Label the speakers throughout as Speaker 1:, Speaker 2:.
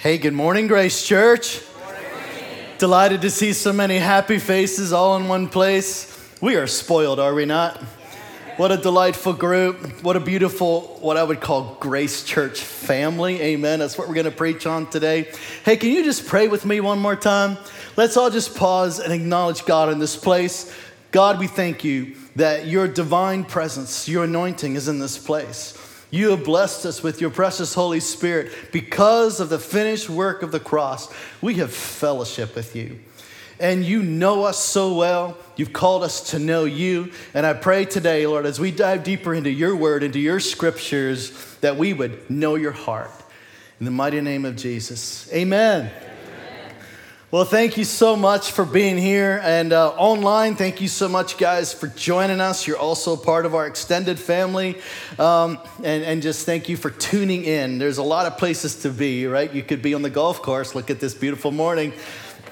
Speaker 1: Hey, good morning, Grace Church. Delighted to see so many happy faces all in one place. We are spoiled, are we not? What a delightful group. What a beautiful, what I would call Grace Church family. Amen. That's what we're going to preach on today. Hey, can you just pray with me one more time? Let's all just pause and acknowledge God in this place. God, we thank you that your divine presence, your anointing is in this place. You have blessed us with your precious Holy Spirit. Because of the finished work of the cross, we have fellowship with you. And you know us so well. You've called us to know you. And I pray today, Lord, as we dive deeper into your word, into your scriptures, that we would know your heart. In the mighty name of Jesus. Amen. Well, thank you so much for being here and uh, online. Thank you so much, guys, for joining us. You're also part of our extended family. Um, and, and just thank you for tuning in. There's a lot of places to be, right? You could be on the golf course, look at this beautiful morning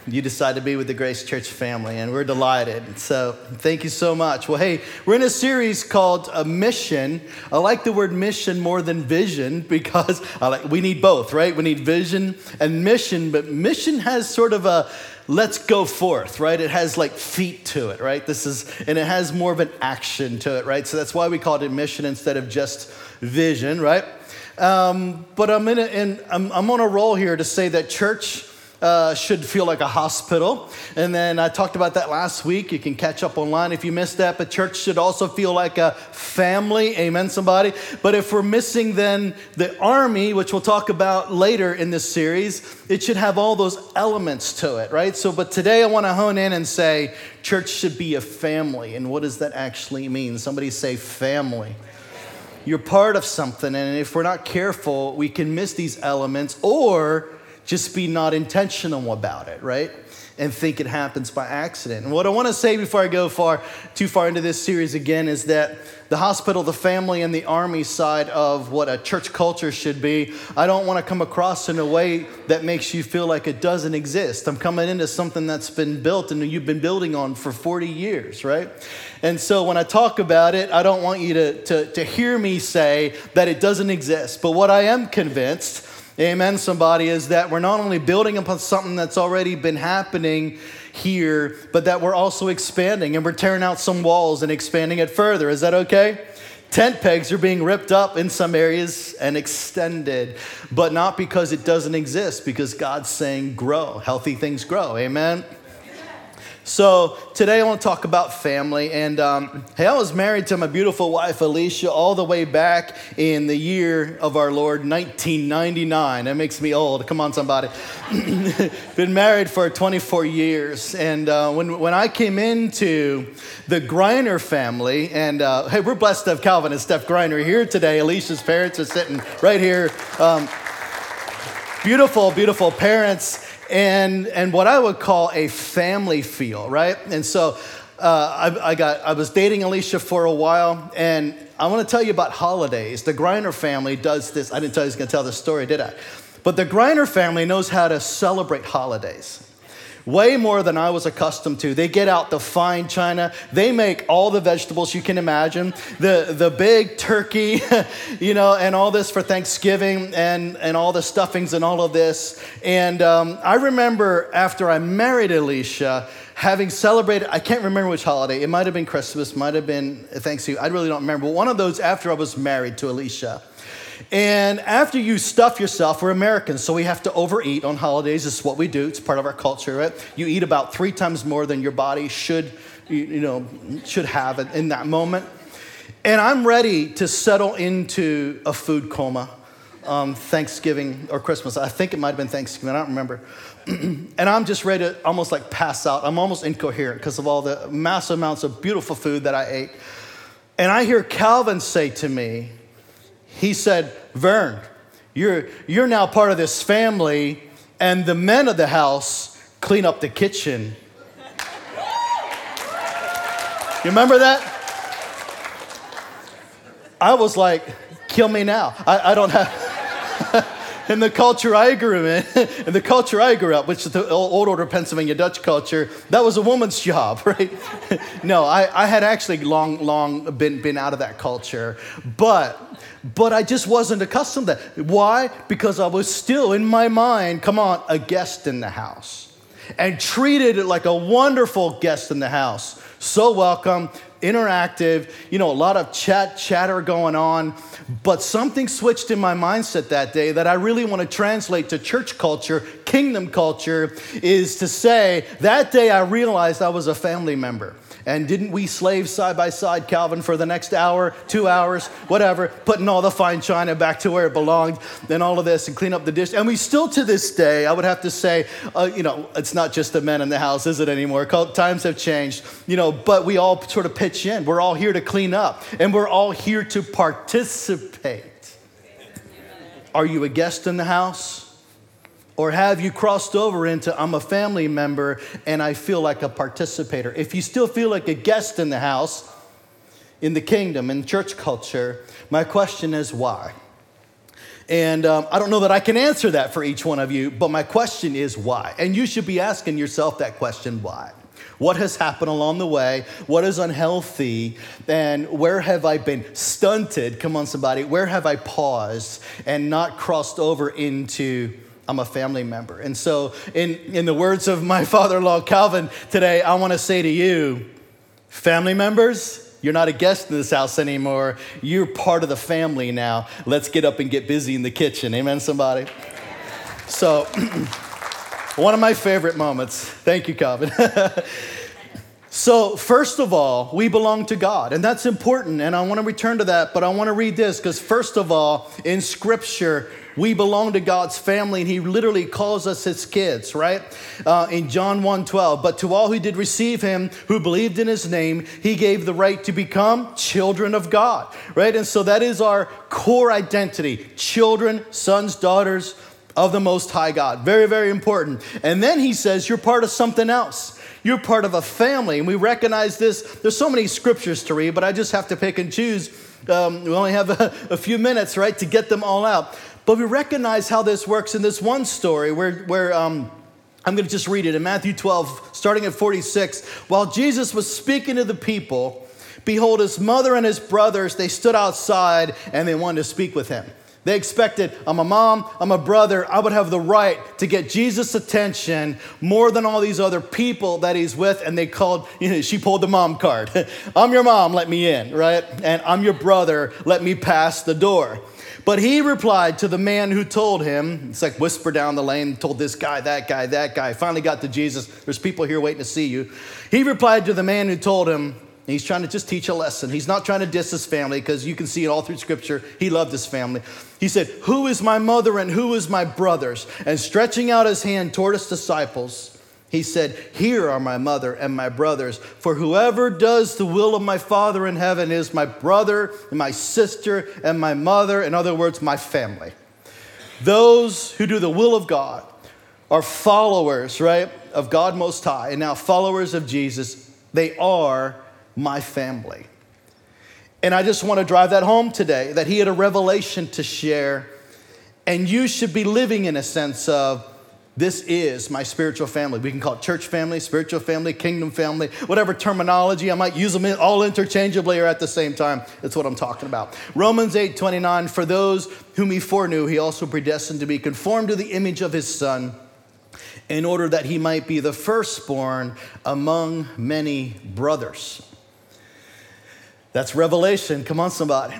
Speaker 1: you decide to be with the Grace Church family, and we're delighted. So, thank you so much. Well, hey, we're in a series called a Mission. I like the word mission more than vision because I like, we need both, right? We need vision and mission, but mission has sort of a let's go forth, right? It has like feet to it, right? This is, and it has more of an action to it, right? So that's why we called it mission instead of just vision, right? Um, but I'm in, a, in I'm, I'm on a roll here to say that church uh, should feel like a hospital. And then I talked about that last week. You can catch up online if you missed that. But church should also feel like a family. Amen, somebody. But if we're missing then the army, which we'll talk about later in this series, it should have all those elements to it, right? So, but today I want to hone in and say church should be a family. And what does that actually mean? Somebody say family you're part of something and if we're not careful we can miss these elements or just be not intentional about it, right? And think it happens by accident. And what I want to say before I go far too far into this series again is that the hospital, the family, and the army side of what a church culture should be, I don't want to come across in a way that makes you feel like it doesn't exist. I'm coming into something that's been built and you've been building on for 40 years, right? And so when I talk about it, I don't want you to, to, to hear me say that it doesn't exist. But what I am convinced amen, somebody, is that we're not only building upon something that's already been happening here, but that we're also expanding and we're tearing out some walls and expanding it further. Is that okay? Tent pegs are being ripped up in some areas and extended, but not because it doesn't exist, because God's saying grow. Healthy things grow. Amen. So today I want to talk about family. And um, hey, I was married to my beautiful wife Alicia all the way back in the year of our Lord 1999. That makes me old. Come on, somebody. Been married for 24 years. And uh, when when I came into the Griner family, and uh, hey, we're blessed to have Calvin and Steph Griner here today. Alicia's parents are sitting right here. Um, beautiful, beautiful parents and, and what I would call a family feel, right? And so uh, I, I, got, I was dating Alicia for a while, and I want to tell you about holidays. The Griner family does this. I didn't tell you I was going to tell this story, did I? But the Griner family knows how to celebrate holidays way more than I was accustomed to. They get out the fine china, they make all the vegetables you can imagine, the, the big turkey, you know, and all this for Thanksgiving and, and all the stuffings and all of this. And um, I remember after I married Alicia, having celebrated, I can't remember which holiday, it might have been Christmas, might have been Thanksgiving, I really don't remember, but one of those after I was married to Alicia. And after you stuff yourself, we're Americans, so we have to overeat on holidays. Is what we do. It's part of our culture, right? You eat about three times more than your body should, you know, should have in that moment. And I'm ready to settle into a food coma. Um, Thanksgiving or Christmas. I think it might have been Thanksgiving. I don't remember. and I'm just ready to almost like pass out. I'm almost incoherent because of all the massive amounts of beautiful food that I ate. And I hear Calvin say to me, he said, Vern, you're, you're now part of this family, and the men of the house clean up the kitchen. You remember that? I was like, kill me now. I, I don't have. in the culture I grew in, in the culture I grew up, which is the old order Pennsylvania Dutch culture, that was a woman's job, right? no, I, I had actually long, long been, been out of that culture. But but I just wasn't accustomed to that. Why? Because I was still in my mind, come on, a guest in the house and treated it like a wonderful guest in the house. So welcome, interactive, you know, a lot of chat, chatter going on. But something switched in my mindset that day that I really want to translate to church culture, kingdom culture, is to say that day I realized I was a family member. And didn't we slave side by side, Calvin, for the next hour, two hours, whatever, putting all the fine china back to where it belonged, and all of this, and clean up the dish. And we still, to this day, I would have to say, uh, you know, it's not just the men in the house, is it anymore? Times have changed, you know, but we all sort of pitch in. We're all here to clean up, and we're all here to participate. Are you a guest in the house? Or have you crossed over into I'm a family member and I feel like a participator? If you still feel like a guest in the house, in the kingdom, in church culture, my question is why? And um, I don't know that I can answer that for each one of you, but my question is why? And you should be asking yourself that question why? What has happened along the way? What is unhealthy? And where have I been stunted? Come on, somebody. Where have I paused and not crossed over into I'm a family member. And so, in, in the words of my father in law, Calvin, today, I want to say to you, family members, you're not a guest in this house anymore. You're part of the family now. Let's get up and get busy in the kitchen. Amen, somebody? So, one of my favorite moments. Thank you, Calvin. So, first of all, we belong to God, and that's important, and I want to return to that, but I want to read this because, first of all, in Scripture, we belong to God's family, and He literally calls us His kids, right? Uh, in John 1 12, but to all who did receive Him, who believed in His name, He gave the right to become children of God, right? And so that is our core identity children, sons, daughters of the Most High God. Very, very important. And then He says, You're part of something else. You're part of a family. And we recognize this. There's so many scriptures to read, but I just have to pick and choose. Um, we only have a, a few minutes, right, to get them all out. But we recognize how this works in this one story where, where um, I'm going to just read it in Matthew 12, starting at 46. While Jesus was speaking to the people, behold, his mother and his brothers, they stood outside and they wanted to speak with him. They expected, I'm a mom, I'm a brother, I would have the right to get Jesus' attention more than all these other people that he's with. And they called, you know, she pulled the mom card. I'm your mom, let me in, right? And I'm your brother, let me pass the door. But he replied to the man who told him, it's like whisper down the lane, told this guy, that guy, that guy. Finally got to Jesus. There's people here waiting to see you. He replied to the man who told him, He's trying to just teach a lesson. He's not trying to diss his family because you can see it all through scripture. He loved his family. He said, Who is my mother and who is my brothers? And stretching out his hand toward his disciples, he said, Here are my mother and my brothers. For whoever does the will of my Father in heaven is my brother and my sister and my mother. In other words, my family. Those who do the will of God are followers, right, of God Most High, and now followers of Jesus. They are my family. And I just want to drive that home today that he had a revelation to share, and you should be living in a sense of this is my spiritual family. We can call it church family, spiritual family, kingdom family, whatever terminology. I might use them all interchangeably or at the same time. That's what I'm talking about. Romans 8 29, for those whom he foreknew, he also predestined to be conformed to the image of his son, in order that he might be the firstborn among many brothers. That's revelation. Come on, somebody.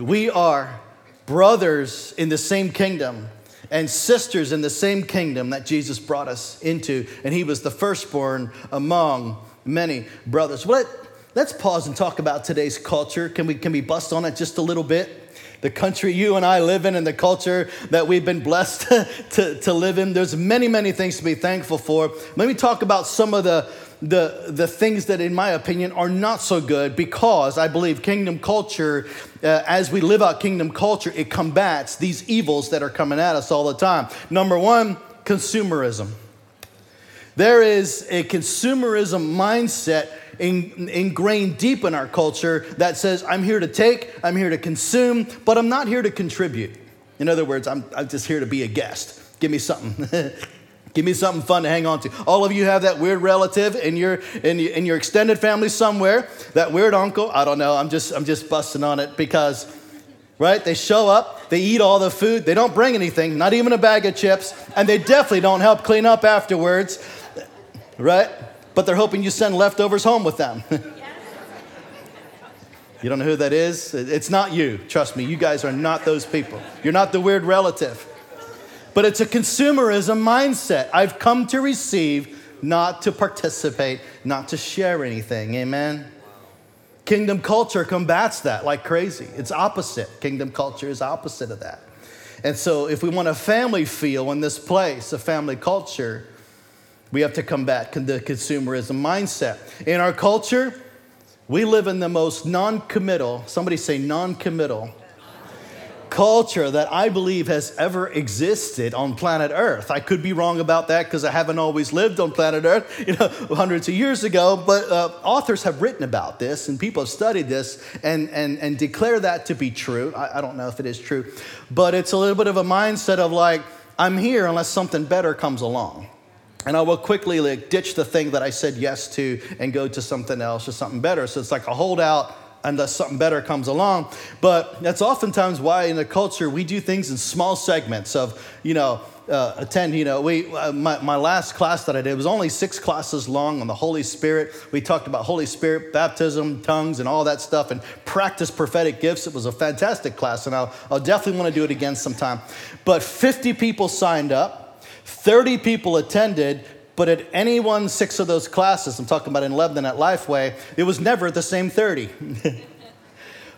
Speaker 1: We are brothers in the same kingdom and sisters in the same kingdom that Jesus brought us into, and he was the firstborn among many brothers. Let, let's pause and talk about today's culture. Can we, can we bust on it just a little bit? the country you and I live in and the culture that we've been blessed to, to live in. There's many, many things to be thankful for. Let me talk about some of the, the, the things that, in my opinion, are not so good because I believe kingdom culture, uh, as we live out kingdom culture, it combats these evils that are coming at us all the time. Number one, consumerism. There is a consumerism mindset in, ingrained deep in our culture that says, I'm here to take, I'm here to consume, but I'm not here to contribute. In other words, I'm, I'm just here to be a guest. Give me something. Give me something fun to hang on to. All of you have that weird relative in your, in, in your extended family somewhere, that weird uncle. I don't know. I'm just, I'm just busting on it because right? They show up, they eat all the food, they don't bring anything, not even a bag of chips, and they definitely don't help clean up afterwards, right? But they're hoping you send leftovers home with them. you don't know who that is? It's not you. Trust me, you guys are not those people. You're not the weird relative. But it's a consumerism mindset. I've come to receive, not to participate, not to share anything. Amen? Kingdom culture combats that like crazy. It's opposite. Kingdom culture is opposite of that. And so, if we want a family feel in this place, a family culture, we have to combat the consumerism mindset. In our culture, we live in the most non committal, somebody say non committal, culture that I believe has ever existed on planet Earth. I could be wrong about that because I haven't always lived on planet Earth, you know, hundreds of years ago. But uh, authors have written about this, and people have studied this and and and declare that to be true. I, I don't know if it is true, but it's a little bit of a mindset of like I'm here unless something better comes along. And I will quickly like ditch the thing that I said yes to and go to something else or something better. So it's like a holdout unless something better comes along. But that's oftentimes why in the culture we do things in small segments of, you know, uh, attend, you know, we, uh, my, my last class that I did was only six classes long on the Holy Spirit. We talked about Holy Spirit, baptism, tongues, and all that stuff, and practice prophetic gifts. It was a fantastic class, and I'll, I'll definitely want to do it again sometime. But 50 people signed up, 30 people attended, but at any one six of those classes, I'm talking about in Lebanon at Lifeway, it was never the same 30.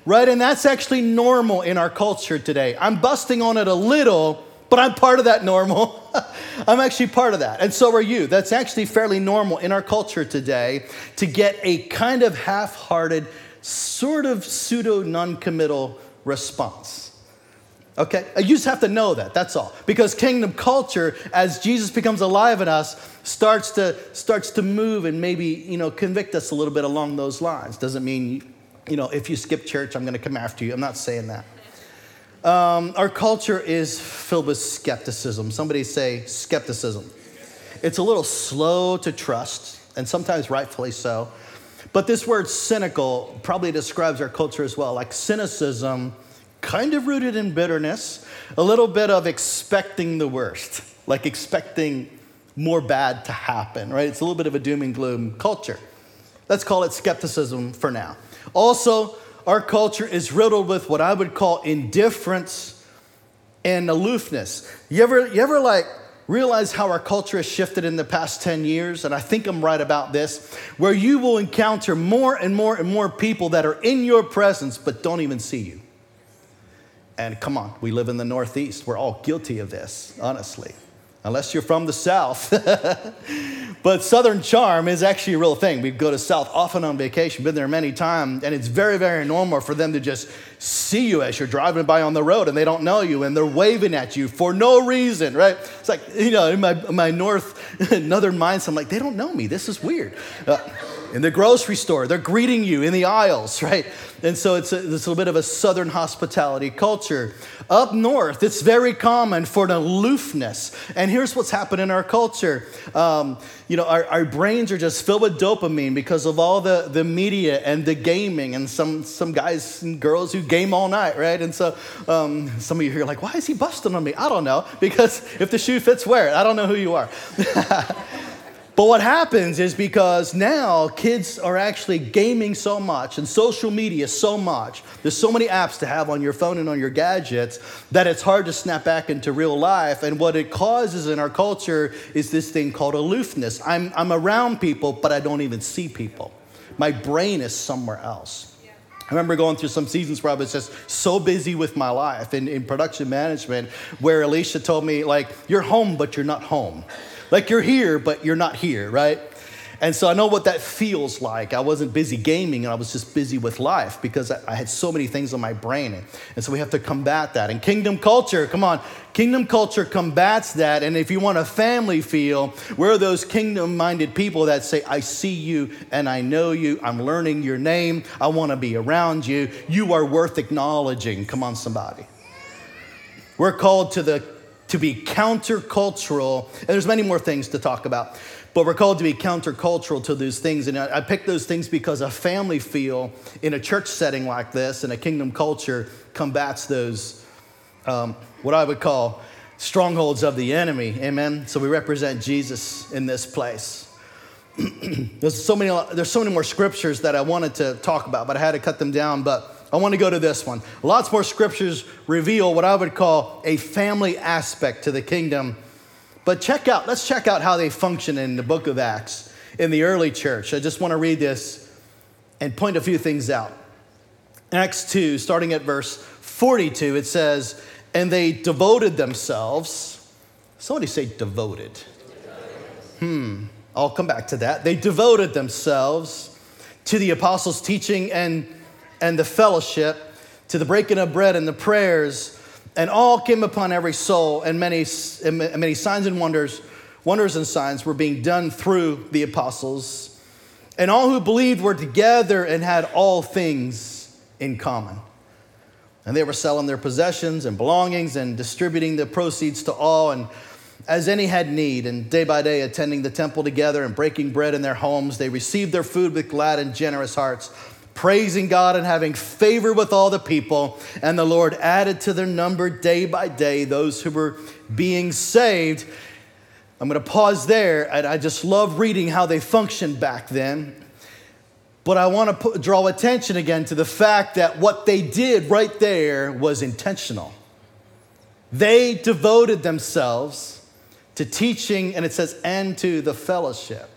Speaker 1: right? And that's actually normal in our culture today. I'm busting on it a little, but I'm part of that normal. I'm actually part of that. And so are you. That's actually fairly normal in our culture today to get a kind of half hearted, sort of pseudo non committal response. Okay? You just have to know that, that's all. Because kingdom culture, as Jesus becomes alive in us, starts to, starts to move and maybe, you know, convict us a little bit along those lines. Doesn't mean, you know, if you skip church, I'm going to come after you. I'm not saying that. Um, our culture is filled with skepticism. Somebody say skepticism. It's a little slow to trust, and sometimes rightfully so. But this word cynical probably describes our culture as well. Like cynicism kind of rooted in bitterness, a little bit of expecting the worst, like expecting more bad to happen, right? It's a little bit of a doom and gloom culture. Let's call it skepticism for now. Also, our culture is riddled with what I would call indifference and aloofness. You ever, you ever like realize how our culture has shifted in the past 10 years? And I think I'm right about this, where you will encounter more and more and more people that are in your presence but don't even see you. And come on, we live in the Northeast. We're all guilty of this, honestly, unless you're from the South. but Southern charm is actually a real thing. We go to South often on vacation, been there many times, and it's very, very normal for them to just see you as you're driving by on the road and they don't know you and they're waving at you for no reason, right? It's like, you know, in my, my North, Northern mindset, I'm like, they don't know me. This is weird. Uh, in the grocery store. They're greeting you in the aisles, right? And so it's a, it's a little bit of a southern hospitality culture. Up north, it's very common for an aloofness. And here's what's happened in our culture. Um, you know, our, our brains are just filled with dopamine because of all the, the media and the gaming and some, some guys and girls who game all night, right? And so um, some of you are like, why is he busting on me? I don't know. Because if the shoe fits, wear it. I don't know who you are. But what happens is because now kids are actually gaming so much and social media so much, there's so many apps to have on your phone and on your gadgets that it's hard to snap back into real life. And what it causes in our culture is this thing called aloofness. I'm, I'm around people, but I don't even see people. My brain is somewhere else. I remember going through some seasons where I was just so busy with my life in, in production management where Alicia told me, like, you're home, but you're not home. Like you're here, but you're not here, right? And so I know what that feels like. I wasn't busy gaming and I was just busy with life because I had so many things on my brain. And so we have to combat that. And kingdom culture, come on, kingdom culture combats that. And if you want a family feel, we're those kingdom minded people that say, I see you and I know you. I'm learning your name. I want to be around you. You are worth acknowledging. Come on, somebody. We're called to the to be countercultural. And there's many more things to talk about, but we're called to be countercultural to those things. And I, I picked those things because a family feel in a church setting like this, in a kingdom culture, combats those, um, what I would call strongholds of the enemy. Amen. So we represent Jesus in this place. there's so many there's so many more scriptures that I wanted to talk about, but I had to cut them down. But I want to go to this one. Lots more scriptures reveal what I would call a family aspect to the kingdom. But check out, let's check out how they function in the book of Acts in the early church. I just want to read this and point a few things out. Acts 2, starting at verse 42, it says, And they devoted themselves. Somebody say devoted. Hmm, I'll come back to that. They devoted themselves to the apostles' teaching and and the fellowship, to the breaking of bread and the prayers, and all came upon every soul, and many, and many signs and wonders, wonders and signs were being done through the apostles. And all who believed were together and had all things in common. And they were selling their possessions and belongings and distributing the proceeds to all, and as any had need, and day by day attending the temple together and breaking bread in their homes, they received their food with glad and generous hearts praising God and having favor with all the people. And the Lord added to their number day by day those who were being saved. I'm going to pause there. I just love reading how they functioned back then. But I want to draw attention again to the fact that what they did right there was intentional. They devoted themselves to teaching, and it says, and to the fellowship.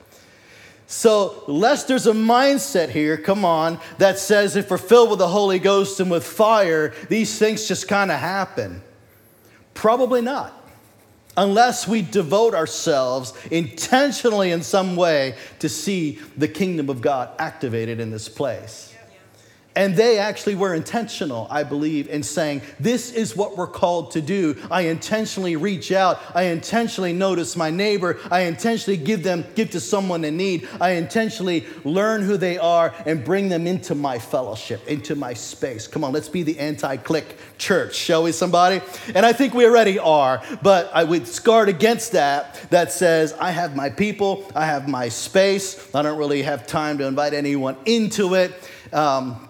Speaker 1: So, lest there's a mindset here, come on, that says if we're filled with the Holy Ghost and with fire, these things just kind of happen. Probably not. Unless we devote ourselves intentionally in some way to see the kingdom of God activated in this place. And they actually were intentional, I believe, in saying, This is what we're called to do. I intentionally reach out. I intentionally notice my neighbor. I intentionally give them, give to someone in need. I intentionally learn who they are and bring them into my fellowship, into my space. Come on, let's be the anti clique church, shall we, somebody? And I think we already are, but I would guard against that, that says, I have my people, I have my space. I don't really have time to invite anyone into it. Um,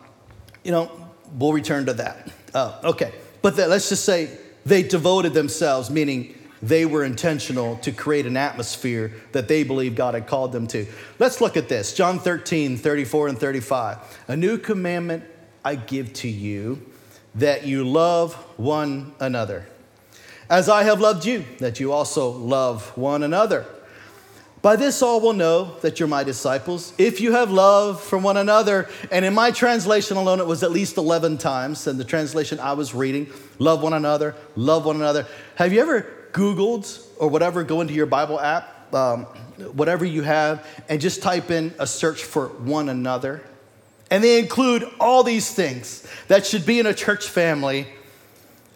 Speaker 1: you know, we'll return to that. Uh, okay, but the, let's just say they devoted themselves, meaning they were intentional to create an atmosphere that they believe God had called them to. Let's look at this John 13, 34 and 35. A new commandment I give to you that you love one another. As I have loved you, that you also love one another. By this all will know that you're my disciples, if you have love for one another. And in my translation alone, it was at least 11 times. And the translation I was reading, love one another, love one another. Have you ever Googled or whatever, go into your Bible app, um, whatever you have, and just type in a search for one another? And they include all these things that should be in a church family,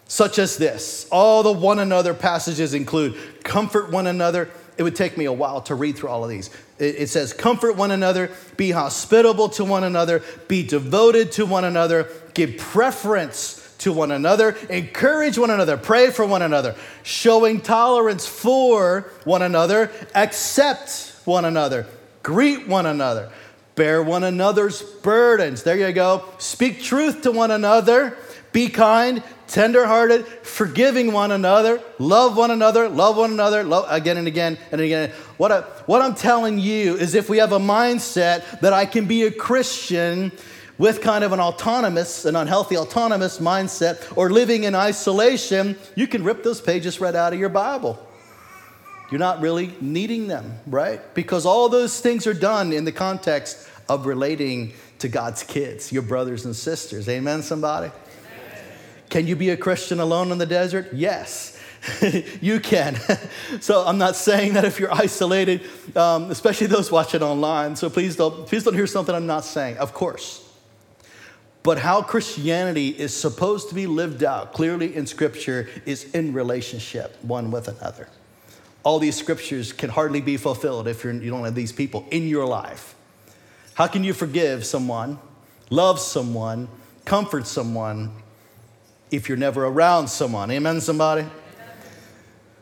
Speaker 1: such as this. All the one another passages include comfort one another it would take me a while to read through all of these. It, says, Comfort one another, be hospitable to one another, be devoted to one another, give preference to one another, encourage one another, pray for one another, showing tolerance for one another, accept one another, greet one another, bear one another's burdens. There you go. Speak truth to one another, be kind, tenderhearted, forgiving one another, love one another, love one another, love again and again and again. What, I, what I'm telling you is if we have a mindset that I can be a Christian with kind of an autonomous, an unhealthy autonomous mindset, or living in isolation, you can rip those pages right out of your Bible. You're not really needing them, right? Because all those things are done in the context of relating to God's kids, your brothers and sisters. Amen, somebody? Can you be a Christian alone in the desert? Yes. you can. so I'm not saying that if you're isolated, um, especially those watching online. So please don't, please don't hear something I'm not saying. Of course. But how Christianity is supposed to be lived out clearly in Scripture is in relationship one with another. All these scriptures can hardly be fulfilled if you're, you don't have these people in your life. How can you forgive someone, love someone, comfort someone if you're never around someone. Amen, somebody?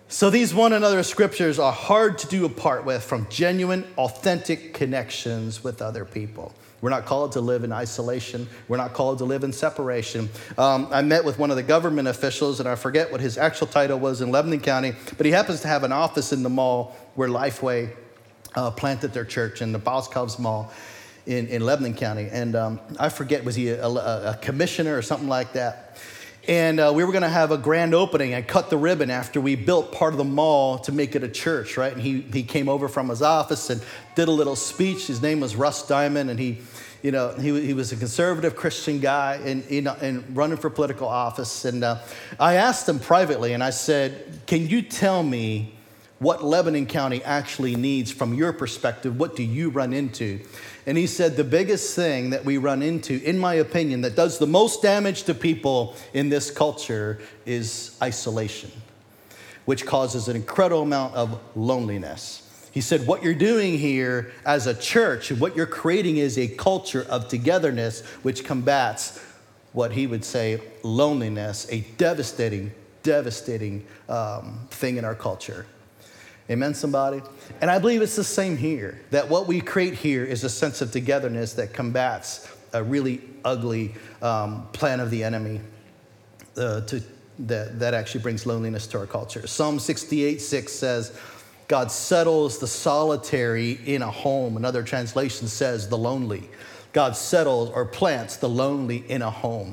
Speaker 1: So these one another scriptures are hard to do apart with from genuine, authentic connections with other people. We're not called to live in isolation. We're not called to live in separation. Um, I met with one of the government officials, and I forget what his actual title was in Lebanon County, but he happens to have an office in the mall where Lifeway uh, planted their church in the Boscovs Mall in, in Lebanon County. And um, I forget, was he a, a, a commissioner or something like that? And uh, we were going to have a grand opening and cut the ribbon after we built part of the mall to make it a church, right? And he, he came over from his office and did a little speech. His name was Russ Diamond, and he, you know, he, he was a conservative Christian guy and, you and running for political office. And uh, I asked him privately, and I said, Can you tell me what Lebanon County actually needs from your perspective? What do you run into? And he said, The biggest thing that we run into, in my opinion, that does the most damage to people in this culture is isolation, which causes an incredible amount of loneliness. He said, What you're doing here as a church, what you're creating is a culture of togetherness, which combats what he would say loneliness, a devastating, devastating um, thing in our culture. Amen, somebody? And I believe it's the same here, that what we create here is a sense of togetherness that combats a really ugly um, plan of the enemy uh, to, that, that actually brings loneliness to our culture. Psalm 68 6 says, God settles the solitary in a home. Another translation says, the lonely. God settles or plants the lonely in a home.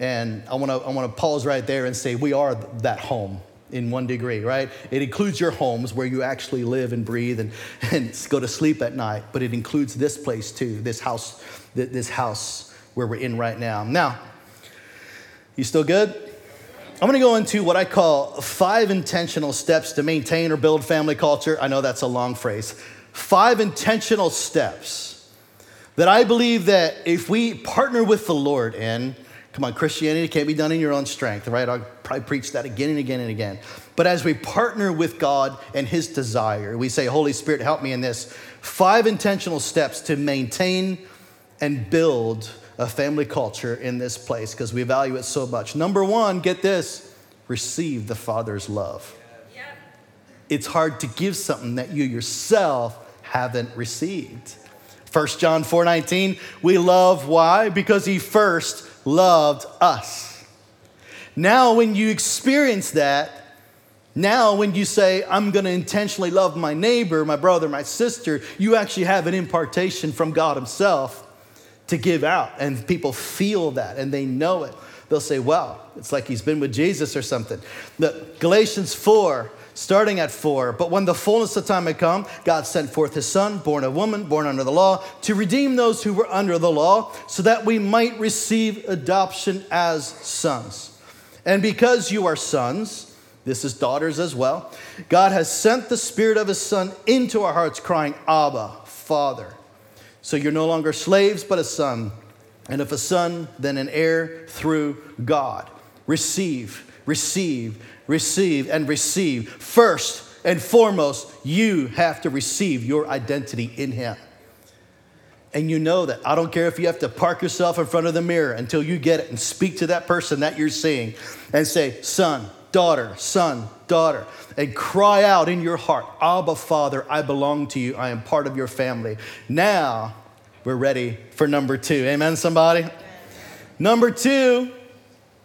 Speaker 1: And I wanna, I wanna pause right there and say, we are that home in one degree, right? It includes your homes where you actually live and breathe and, and go to sleep at night, but it includes this place too, this house, this house where we're in right now. Now, you still good? I'm gonna go into what I call five intentional steps to maintain or build family culture. I know that's a long phrase. Five intentional steps that I believe that if we partner with the Lord in, Come on, Christianity can't be done in your own strength, right? Probably preach that again and again and again. But as we partner with God and His desire, we say, Holy Spirit, help me in this. Five intentional steps to maintain and build a family culture in this place because we value it so much. Number one, get this receive the Father's love. It's hard to give something that you yourself haven't received. 1 John 4 19, we love why? Because He first loved us. Now, when you experience that, now when you say, I'm gonna intentionally love my neighbor, my brother, my sister, you actually have an impartation from God Himself to give out. And people feel that and they know it. They'll say, Well, it's like he's been with Jesus or something. The Galatians 4 starting at four. But when the fullness of time had come, God sent forth his son, born of woman, born under the law, to redeem those who were under the law, so that we might receive adoption as sons. And because you are sons, this is daughters as well, God has sent the Spirit of his Son into our hearts, crying, Abba, Father. So you're no longer slaves, but a son. And if a son, then an heir through God. Receive, receive, receive, and receive. First and foremost, you have to receive your identity in Him. And you know that. I don't care if you have to park yourself in front of the mirror until you get it and speak to that person that you're seeing and say, Son, daughter, son, daughter, and cry out in your heart, Abba, Father, I belong to you. I am part of your family. Now we're ready for number two. Amen, somebody? Number two,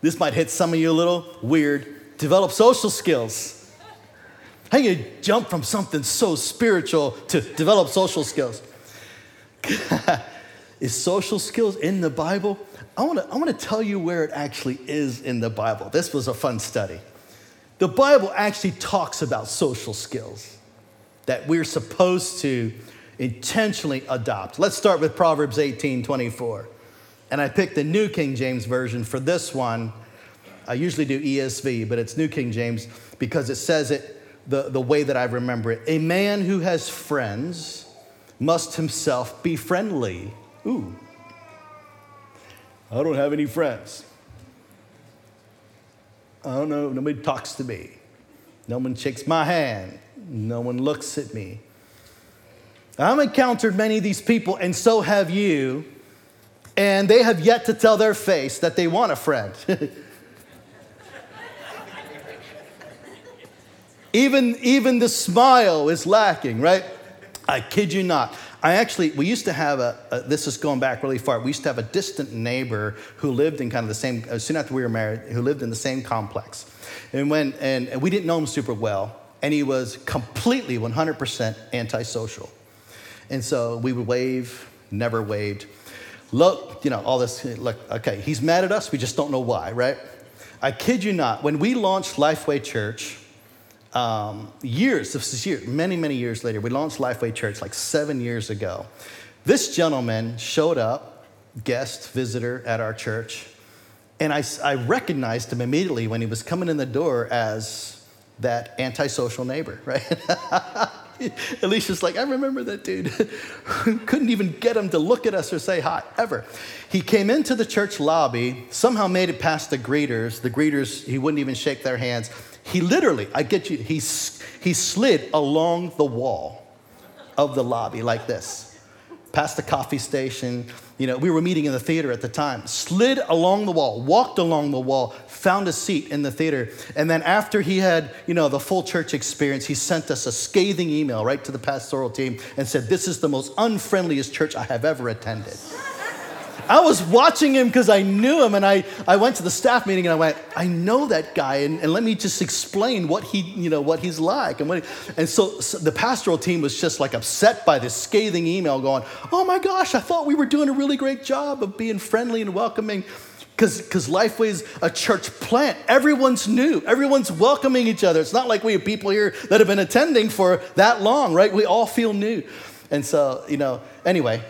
Speaker 1: this might hit some of you a little weird develop social skills. How you jump from something so spiritual to develop social skills? is social skills in the Bible? I wanna, I wanna tell you where it actually is in the Bible. This was a fun study. The Bible actually talks about social skills that we're supposed to intentionally adopt. Let's start with Proverbs 18 24. And I picked the New King James Version for this one I usually do ESV, but it's New King James because it says it the, the way that I remember it. A man who has friends must himself be friendly. Ooh. I don't have any friends. I don't know, nobody talks to me. No one shakes my hand. No one looks at me. I've encountered many of these people, and so have you, and they have yet to tell their face that they want a friend. Even, even the smile is lacking, right? I kid you not. I actually, we used to have a, a, this is going back really far. We used to have a distant neighbor who lived in kind of the same, uh, soon after we were married, who lived in the same complex. And when, and, and we didn't know him super well, and he was completely 100% antisocial. And so we would wave, never waved. Look, you know, all this, look, okay, he's mad at us, we just don't know why, right? I kid you not, when we launched Lifeway Church, um, years, this is many, many years later, we launched Lifeway Church like seven years ago. This gentleman showed up, guest, visitor at our church, and I, I recognized him immediately when he was coming in the door as that antisocial neighbor, right? Alicia's like, I remember that dude. Couldn't even get him to look at us or say hi, ever. He came into the church lobby, somehow made it past the greeters. The greeters, he wouldn't even shake their hands. He literally, I get you, he, he slid along the wall of the lobby like this past the coffee station. You know, we were meeting in the theater at the time. Slid along the wall, walked along the wall, found a seat in the theater. And then after he had, you know, the full church experience, he sent us a scathing email right to the pastoral team and said, This is the most unfriendliest church I have ever attended. I was watching him because I knew him, and I, I went to the staff meeting and I went, I know that guy, and, and let me just explain what he, you know, what he's like. And, what he, and so, so the pastoral team was just like upset by this scathing email going, Oh my gosh, I thought we were doing a really great job of being friendly and welcoming because Lifeway's a church plant. Everyone's new, everyone's welcoming each other. It's not like we have people here that have been attending for that long, right? We all feel new. And so, you know, anyway,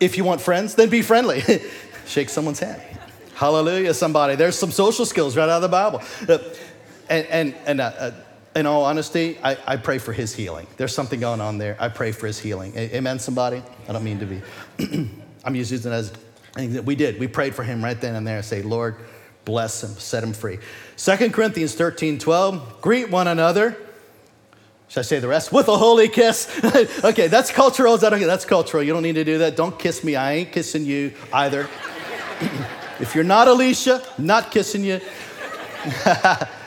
Speaker 1: if you want friends, then be friendly. Shake someone's hand. Hallelujah, somebody. There's some social skills right out of the Bible. Uh, and, and, and uh, uh, in all honesty, I, I pray for his healing. There's something going on there. I pray for his healing. Amen, somebody? I don't mean to be. I'm just using it as we did. We prayed for him right then and there. Say, Lord, bless him, set him free. 2 Corinthians 13, 12. Greet one another should I say the rest? With a holy kiss. okay, that's cultural. Is that okay? That's cultural. You don't need to do that. Don't kiss me. I ain't kissing you either. if you're not Alicia, not kissing you.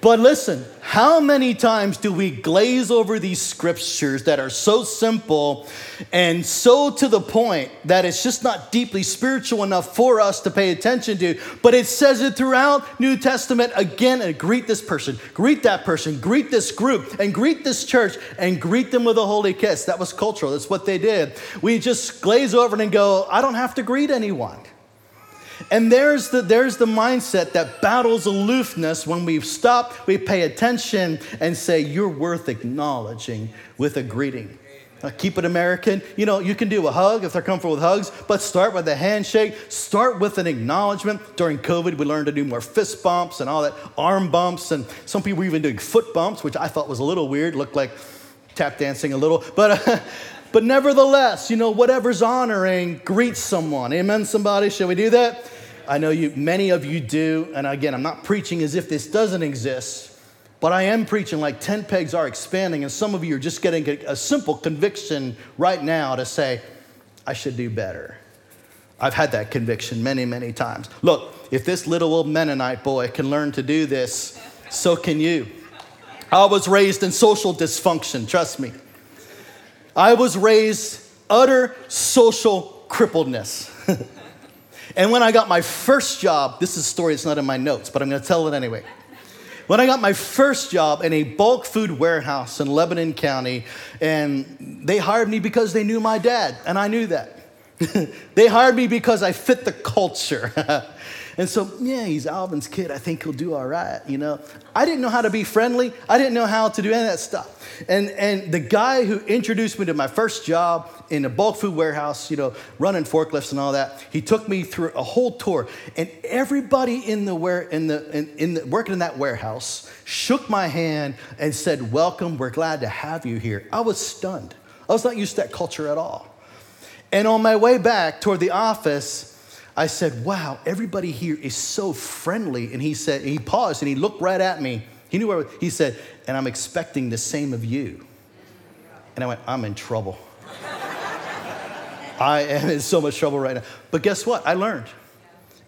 Speaker 1: But listen, how many times do we glaze over these scriptures that are so simple and so to the point that it's just not deeply spiritual enough for us to pay attention to? But it says it throughout New Testament again and greet this person, greet that person, greet this group, and greet this church, and greet them with a holy kiss. That was cultural. That's what they did. We just glaze over and go, I don't have to greet anyone. And there's the, there's the mindset that battles aloofness when we stop, we pay attention, and say, You're worth acknowledging with a greeting. Uh, keep it American. You know, you can do a hug if they're comfortable with hugs, but start with a handshake. Start with an acknowledgement. During COVID, we learned to do more fist bumps and all that, arm bumps, and some people were even doing foot bumps, which I thought was a little weird, looked like tap dancing a little. But, uh, but nevertheless, you know, whatever's honoring, greet someone. Amen, somebody? Shall we do that? I know you, many of you do. And again, I'm not preaching as if this doesn't exist, but I am preaching like tent pegs are expanding. And some of you are just getting a, a simple conviction right now to say, I should do better. I've had that conviction many, many times. Look, if this little old Mennonite boy can learn to do this, so can you. I was raised in social dysfunction, trust me. I was raised utter social crippledness. And when I got my first job, this is a story that's not in my notes, but I'm to tell it anyway. When I got my first job in a bulk food warehouse in Lebanon County, and they hired me because they knew my dad, and I knew that. they hired me because I fit the culture. and so, yeah, he's Alvin's kid. I think he'll do all right, you know. I didn't know how to be friendly. I didn't know how to do any of that stuff. And, and the guy who introduced me to my first job in a bulk food warehouse, you know, running forklifts and all that, he took me through a whole tour. And everybody in the, in the, in, in the working in that warehouse shook my hand and said, Welcome, we're glad to have you here. I was stunned. I was not used to that culture at all. And on my way back toward the office, I said, Wow, everybody here is so friendly. And he said, he paused and he looked right at me. He knew where, he said, And I'm expecting the same of you. And I went, I'm in trouble. I am in so much trouble right now. But guess what? I learned.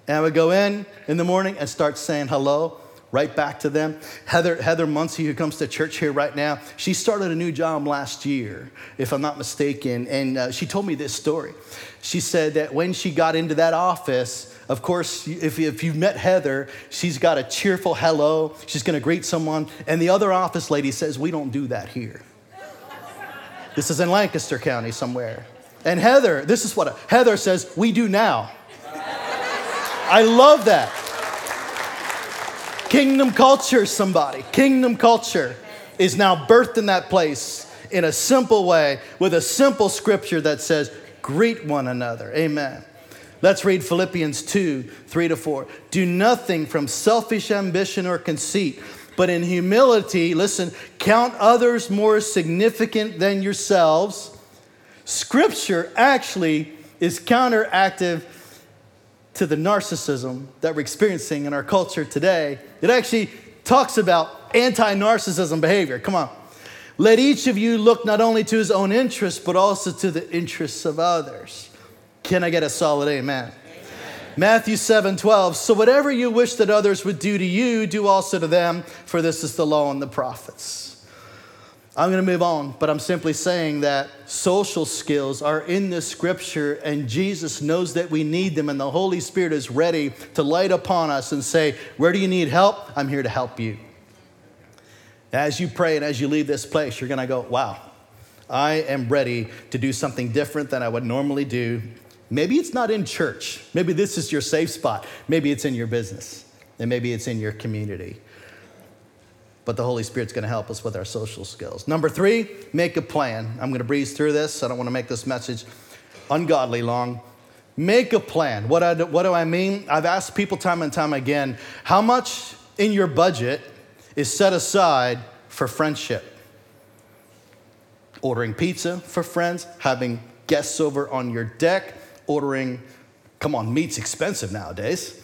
Speaker 1: And I would go in in the morning and start saying hello right back to them. Heather, Heather Muncie, who comes to church here right now, she started a new job last year, if I'm not mistaken, and uh, she told me this story. She said that when she got into that office, of course, if, if you've met Heather, she's got a cheerful hello. She's going to greet someone. And the other office lady says, We don't do that here. This is in Lancaster County somewhere. And Heather, this is what Heather says, We do now. I love that. Kingdom culture, somebody. Kingdom culture is now birthed in that place in a simple way with a simple scripture that says, greet one another. Amen. Let's read Philippians 2 3 to 4. Do nothing from selfish ambition or conceit, but in humility, listen, count others more significant than yourselves. Scripture actually is counteractive to the narcissism that we're experiencing in our culture today. It actually talks about anti narcissism behavior. Come on. Let each of you look not only to his own interests, but also to the interests of others. Can I get a solid amen? amen? Matthew 7 12. So whatever you wish that others would do to you, do also to them, for this is the law and the prophets. I'm going to move on, but I'm simply saying that social skills are in this scripture, and Jesus knows that we need them, and the Holy Spirit is ready to light upon us and say, Where do you need help? I'm here to help you. As you pray and as you leave this place, you're going to go, Wow, I am ready to do something different than I would normally do. Maybe it's not in church. Maybe this is your safe spot. Maybe it's in your business, and maybe it's in your community but the Holy Spirit's going to help us with our social skills. Number three, make a plan. I'm going to breeze through this. I don't want to make this message ungodly long. Make a plan. What, I, what do I mean? I've asked people time and time again how much in your budget is set aside for friendship? Ordering pizza for friends, having guests over on your deck, ordering, come on, meat's expensive nowadays.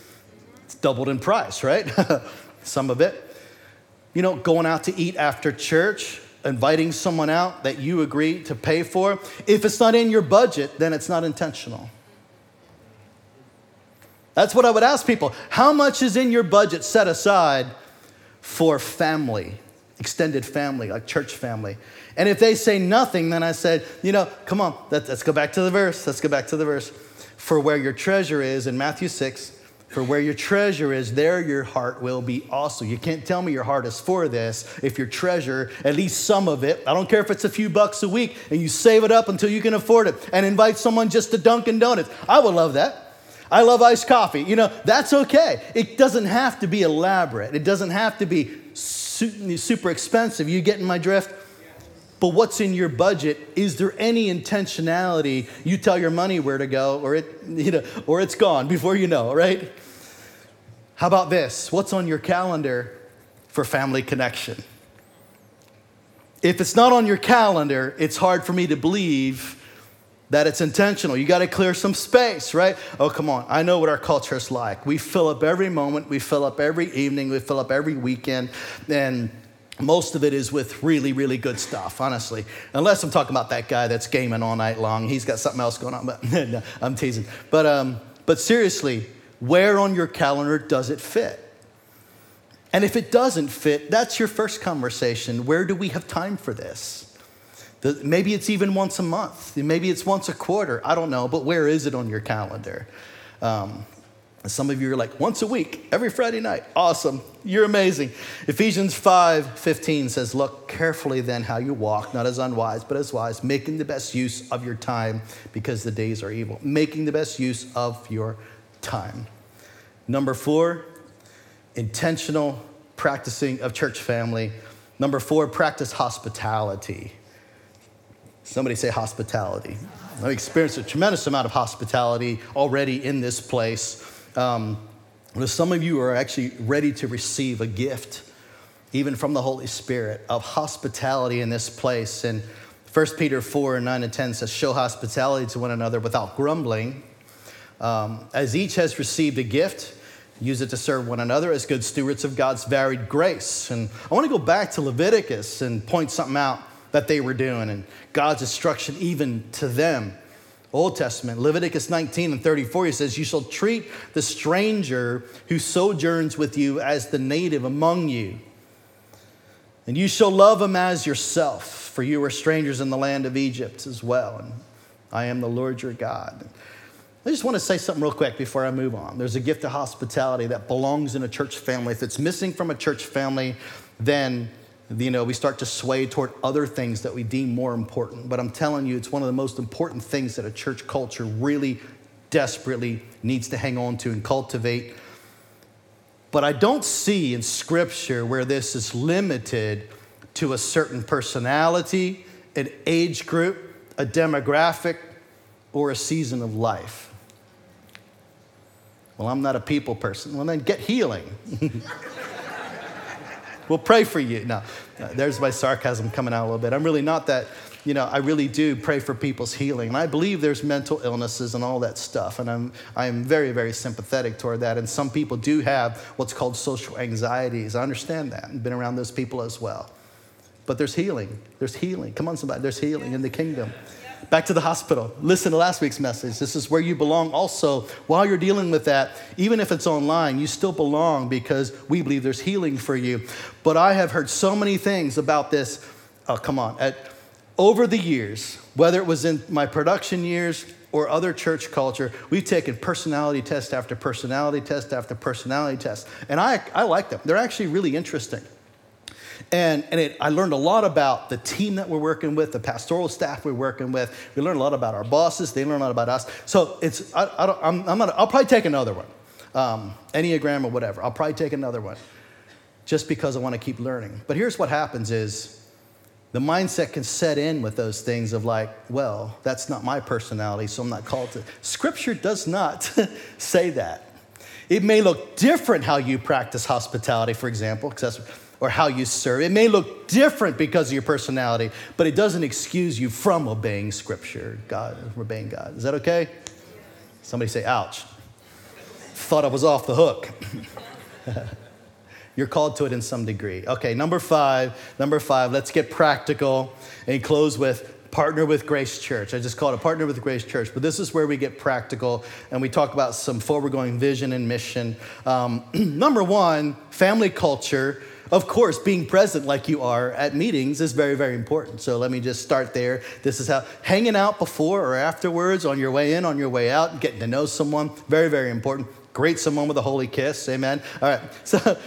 Speaker 1: It's doubled in price, right? Some of it you know, going out to eat after church, inviting someone out that you agree to pay for. If it's not in your budget, then it's not intentional. That's what I would ask people. How much is in your budget set aside for family, extended family, like church family? And if they say nothing, then I said, you know, come on, let's go back to the verse. Let's go back to the verse. For where your treasure is in Matthew 6, for where your treasure is, there your heart will be also. You can't tell me your heart is for this if your treasure, at least some of it, I don't care if it's a few bucks a week, and you save it up until you can afford it and invite someone just to Dunkin' Donuts. I would love that. I love iced coffee. You know, that's okay. It doesn't have to be elaborate, it doesn't have to be super expensive. You getting my drift? But what's in your budget? Is there any intentionality? You tell your money where to go, or it, you know, or it's gone before you know, right? How about this? What's on your calendar for family connection? If it's not on your calendar, it's hard for me to believe that it's intentional. You got to clear some space, right? Oh, come on. I know what our culture is like. We fill up every moment, we fill up every evening, we fill up every weekend, and most of it is with really, really good stuff, honestly. Unless I'm talking about that guy that's gaming all night long. He's got something else going on, but no, I'm teasing. But, um, but seriously, where on your calendar does it fit? And if it doesn't fit, that's your first conversation. Where do we have time for this? Maybe it's even once a month. Maybe it's once a quarter. I don't know, but where is it on your calendar? Um, some of you are like, once a week, every Friday night. Awesome. You're amazing. Ephesians 5 15 says, Look carefully then how you walk, not as unwise, but as wise, making the best use of your time because the days are evil. Making the best use of your time. Number four, intentional practicing of church family. Number four, practice hospitality. Somebody say hospitality. I've experienced a tremendous amount of hospitality already in this place. Um, some of you are actually ready to receive a gift, even from the Holy Spirit, of hospitality in this place. And 1 Peter 4 and 9 and 10 says, Show hospitality to one another without grumbling. Um, as each has received a gift, use it to serve one another as good stewards of God's varied grace. And I want to go back to Leviticus and point something out that they were doing and God's instruction even to them Old Testament, Leviticus 19 and 34, he says, You shall treat the stranger who sojourns with you as the native among you. And you shall love him as yourself, for you were strangers in the land of Egypt as well. And I am the Lord your God. I just want to say something real quick before I move on. There's a gift of hospitality that belongs in a church family. If it's missing from a church family, then you know, we start to sway toward other things that we deem more important. But I'm telling you, it's one of the most important things that a church culture really desperately needs to hang on to and cultivate. But I don't see in Scripture where this is limited to a certain personality, an age group, a demographic, or a season of life. Well, I'm not a people person. Well, then get healing. We'll pray for you. No, there's my sarcasm coming out a little bit. I'm really not that, you know, I really do pray for people's healing. And I believe there's mental illnesses and all that stuff. And I'm, I'm very, very sympathetic toward that. And some people do have what's called social anxieties. I understand that and been around those people as well. But there's healing. There's healing. Come on, somebody. There's healing in the kingdom. Back to the hospital. Listen to last week's message. This is where you belong. Also, while you're dealing with that, even if it's online, you still belong because we believe there's healing for you. But I have heard so many things about this. Oh, come on. At, over the years, whether it was in my production years or other church culture, we've taken personality test after personality test after personality test. And I, I like them, they're actually really interesting. And, and it, I learned a lot about the team that we're working with, the pastoral staff we're working with. We learned a lot about our bosses. They learn a lot about us. So it's, I, I don't, I'm, I'm gonna, I'll probably take another one, um, Enneagram or whatever. I'll probably take another one just because I want to keep learning. But here's what happens is the mindset can set in with those things of like, well, that's not my personality, so I'm not called to. Scripture does not say that. It may look different how you practice hospitality, for example, because that's or how you serve. It may look different because of your personality, but it doesn't excuse you from obeying Scripture, God, obeying God. Is that okay? Somebody say, ouch. Thought I was off the hook. You're called to it in some degree. Okay, number five, number five, let's get practical and close with partner with Grace Church. I just call it a partner with Grace Church, but this is where we get practical and we talk about some forward going vision and mission. Um, number one, family culture of course, being present like you are at meetings is very, very important. So let me just start there. This is how hanging out before or afterwards, on your way in, on your way out, getting to know someone, very, very important. Great someone with a holy kiss, amen. All right, so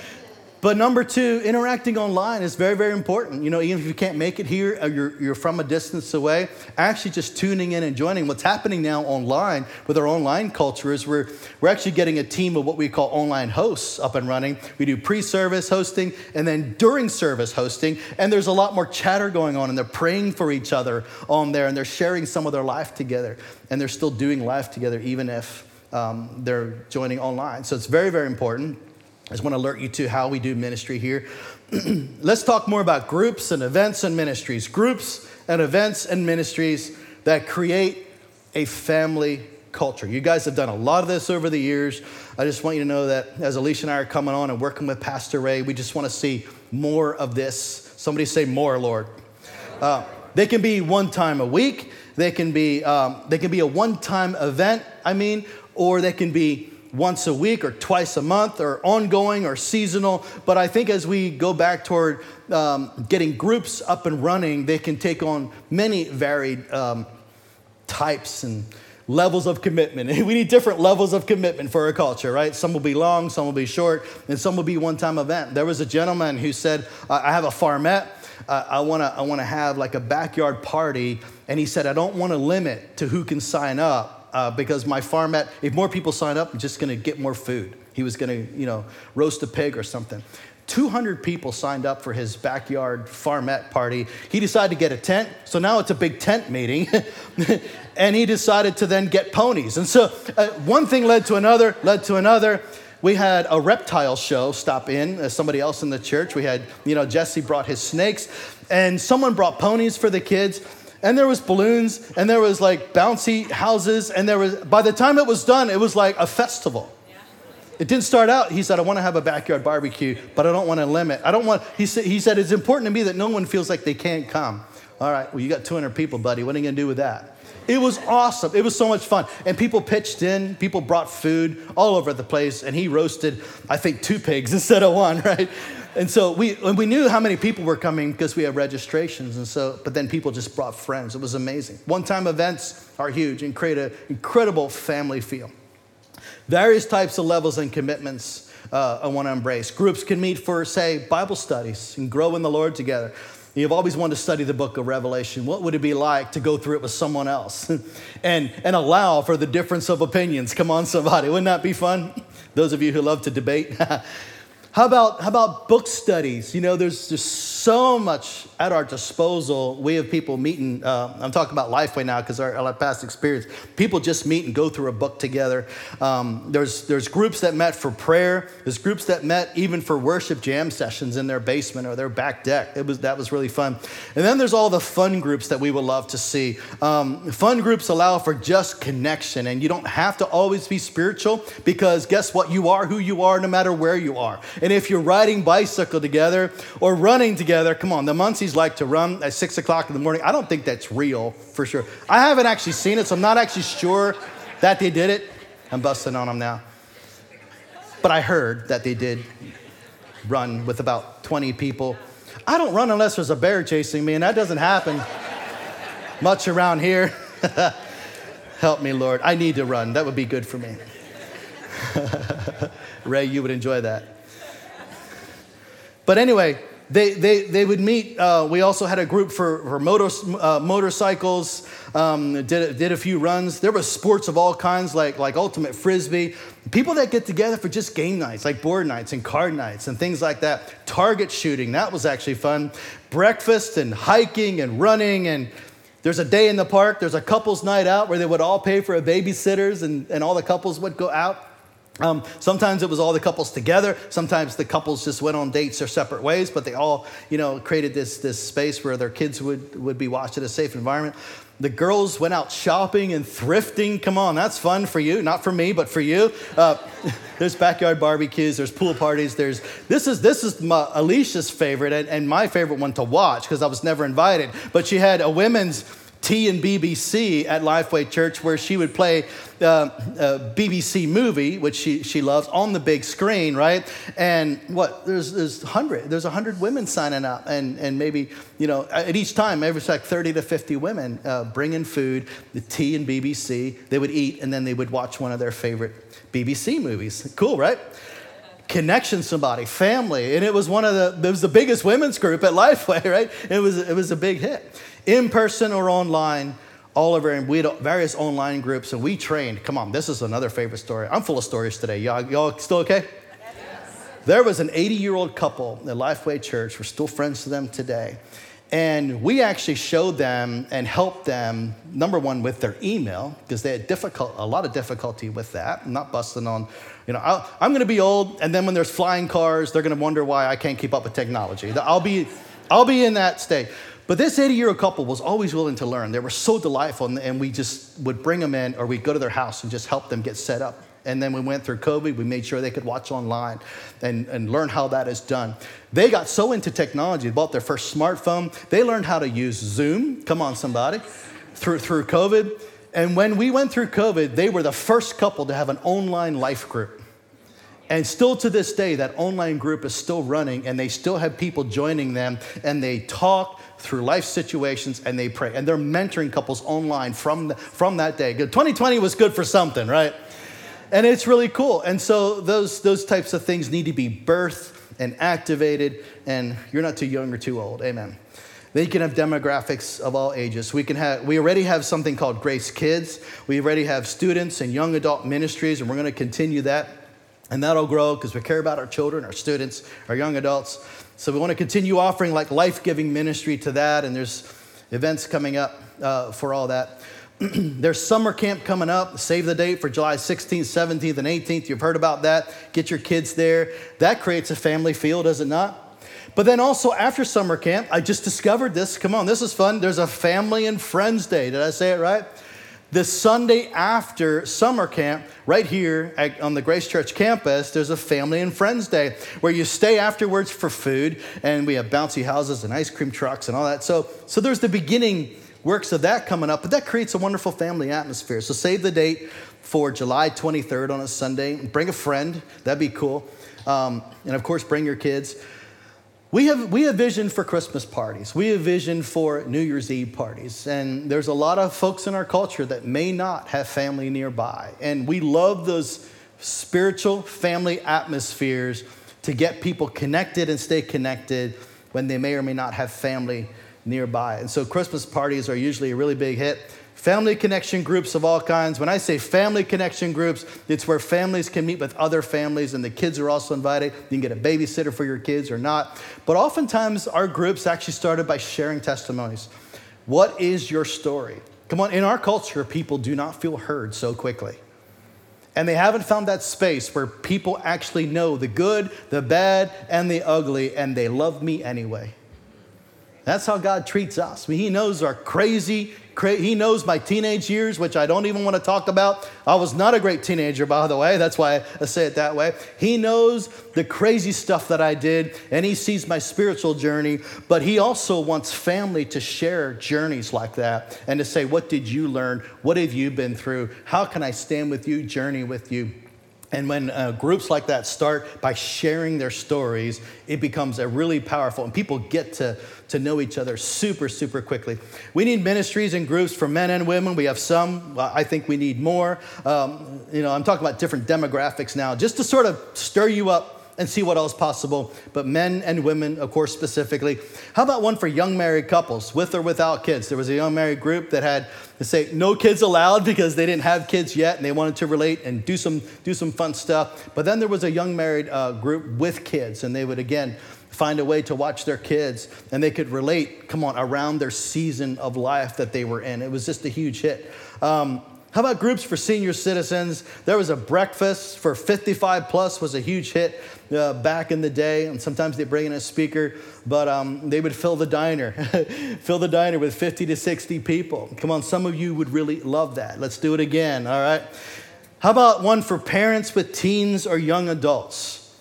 Speaker 1: but number two, interacting online is very, very important. You know, even if you can't make it here or you're, you're from a distance away, actually just tuning in and joining. What's happening now online with our online culture is we're, we're actually getting a team of what we call online hosts up and running. We do pre service hosting and then during service hosting. And there's a lot more chatter going on, and they're praying for each other on there, and they're sharing some of their life together. And they're still doing life together, even if um, they're joining online. So it's very, very important. I just want to alert you to how we do ministry here. Let's talk more about groups and events and ministries. Groups and events and ministries that create a family culture. You guys have done a lot of this over the years. I just want you to know that as Alicia and I are coming on and working with Pastor Ray, we just want to see more of this. Somebody say more, Lord. Uh, they can be one time a week. They can be um, they can be a one time event. I mean, or they can be once a week or twice a month or ongoing or seasonal. But I think as we go back toward um, getting groups up and running, they can take on many varied um, types and levels of commitment. we need different levels of commitment for our culture, right? Some will be long, some will be short, and some will be one time event. There was a gentleman who said, I have a farmette. I want to I wanna have like a backyard party. And he said, I don't want to limit to who can sign up uh, because my farmette, if more people sign up, I'm just going to get more food. He was going to, you know, roast a pig or something. 200 people signed up for his backyard farmette party. He decided to get a tent, so now it's a big tent meeting. and he decided to then get ponies. And so uh, one thing led to another, led to another. We had a reptile show stop in, uh, somebody else in the church. We had, you know, Jesse brought his snakes, and someone brought ponies for the kids and there was balloons and there was like bouncy houses and there was by the time it was done it was like a festival it didn't start out he said i want to have a backyard barbecue but i don't want to limit i don't want he said, he said it's important to me that no one feels like they can't come all right well you got 200 people buddy what are you going to do with that It was awesome. It was so much fun. And people pitched in, people brought food all over the place, and he roasted, I think, two pigs instead of one, right? And so we, we knew how many people were coming because we had registrations. And so, but then people just brought friends. It was amazing. One time events are huge and create an incredible family feel. Various types of levels and commitments uh, I want to embrace. Groups can meet for, say, Bible studies and grow in the Lord together. You've always wanted to study the book of Revelation. What would it be like to go through it with someone else and, and allow for the difference of opinions? Come on, somebody. Wouldn't that be fun? Those of you who love to debate. How about, how about book studies? You know, there's just so much at our disposal. We have people meeting, uh, I'm talking about Lifeway now because our, our, past experience. People just meet and go through a book together. Um, there's, there's groups that met for prayer. There's groups that met even for worship jam sessions in their basement or their back deck. It was, that was really fun. And then there's all the fun groups that we would love to see. Um, fun groups allow for just connection, and you don't have to always be spiritual because guess what? You are who you are no matter where you are. And if you're riding bicycle together or running together, come on, the Muncies like to run at six o'clock in the morning. I don't think that's real for sure. I haven't actually seen it, so I'm not actually sure that they did it. I'm busting on them now. But I heard that they did run with about 20 people. I don't run unless there's a bear chasing me, and that doesn't happen much around here. Help me, Lord. I need to run. That would be good for me. Ray, you would enjoy that. But anyway, they, they, they would meet. Uh, we also had a group for, for motor, uh, motorcycles, um, did, did a few runs. There was sports of all kinds, like, like ultimate frisbee. People that get together for just game nights, like board nights and card nights and things like that. Target shooting, that was actually fun. Breakfast and hiking and running. And there's a day in the park, there's a couples night out where they would all pay for a babysitters and, and all the couples would go out. Um, sometimes it was all the couples together. Sometimes the couples just went on dates or separate ways, but they all, you know, created this, this space where their kids would, would be watched in a safe environment. The girls went out shopping and thrifting. Come on, that's fun for you. Not for me, but for you. Uh, there's backyard barbecues. There's pool parties. There's this is this is my, Alicia's favorite and, and my favorite one to watch because I was never invited. But she had a women's T and BBC at Lifeway Church, where she would play uh, a BBC movie, which she, she loves, on the big screen, right? And what there's there's hundred there's hundred women signing up, and and maybe you know at each time, every like thirty to fifty women uh, bringing food, the T and BBC. They would eat, and then they would watch one of their favorite BBC movies. Cool, right? Connection somebody family and it was one of the it was the biggest women's group at lifeway right it was it was a big hit in person or online, all over, and we had various online groups, and we trained. Come on, this is another favorite story. I'm full of stories today. Y'all, y'all still okay? Yes. There was an 80 year old couple at Lifeway Church. We're still friends to them today. And we actually showed them and helped them, number one, with their email, because they had difficult, a lot of difficulty with that. Not busting on, you know, i am going to be old, and then when there's flying cars, they're going to wonder why I can't keep up with technology. I'll be, I'll be in that state. But this 80 year old couple was always willing to learn. They were so delightful, and we just would bring them in or we'd go to their house and just help them get set up. And then we went through COVID, we made sure they could watch online and, and learn how that is done. They got so into technology, they bought their first smartphone. They learned how to use Zoom, come on, somebody, through, through COVID. And when we went through COVID, they were the first couple to have an online life group. And still to this day, that online group is still running, and they still have people joining them, and they talk, through life situations and they pray. And they're mentoring couples online from, the, from that day. 2020 was good for something, right? And it's really cool. And so those, those types of things need to be birthed and activated, and you're not too young or too old. Amen. They can have demographics of all ages. We, can have, we already have something called Grace Kids. We already have students and young adult ministries, and we're going to continue that. And that'll grow because we care about our children, our students, our young adults. So we want to continue offering like life giving ministry to that, and there's events coming up uh, for all that. there's summer camp coming up. Save the date for July 16th, 17th, and 18th. You've heard about that. Get your kids there. That creates a family feel, does it not? But then also after summer camp, I just discovered this. Come on, this is fun. There's a family and friends day. Did I say it right? The Sunday after summer camp, right here at, on the Grace Church campus, there's a family and friends day where you stay afterwards for food, and we have bouncy houses and ice cream trucks and all that. So, so there's the beginning works of that coming up, but that creates a wonderful family atmosphere. So save the date for July 23rd on a Sunday. Bring a friend, that'd be cool. Um, and of course, bring your kids. We have, we have vision for Christmas parties. We have vision for New Year's Eve parties. And there's a lot of folks in our culture that may not have family nearby. And we love those spiritual family atmospheres to get people connected and stay connected when they may or may not have family nearby. And so Christmas parties are usually a really big hit. Family connection groups of all kinds. When I say family connection groups, it's where families can meet with other families and the kids are also invited. You can get a babysitter for your kids or not. But oftentimes, our groups actually started by sharing testimonies. What is your story? Come on, in our culture, people do not feel heard so quickly. And they haven't found that space where people actually know the good, the bad, and the ugly, and they love me anyway. That's how God treats us. He knows our crazy, cra- He knows my teenage years, which I don't even want to talk about. I was not a great teenager, by the way. That's why I say it that way. He knows the crazy stuff that I did, and He sees my spiritual journey, but He also wants family to share journeys like that and to say, What did you learn? What have you been through? How can I stand with you, journey with you? And when uh, groups like that start by sharing their stories, it becomes a really powerful, and people get to, to know each other super, super quickly. We need ministries and groups for men and women. We have some. I think we need more. Um, you know, I'm talking about different demographics now, just to sort of stir you up and see what else possible. But men and women, of course, specifically. How about one for young married couples, with or without kids? There was a young married group that had to say no kids allowed because they didn't have kids yet and they wanted to relate and do some do some fun stuff. But then there was a young married uh, group with kids, and they would again find a way to watch their kids and they could relate come on around their season of life that they were in it was just a huge hit um, how about groups for senior citizens? There was a breakfast for 55 plus was a huge hit uh, back in the day, and sometimes they bring in a speaker, but um, they would fill the diner, fill the diner with 50 to 60 people. Come on, some of you would really love that. Let's do it again, all right? How about one for parents with teens or young adults?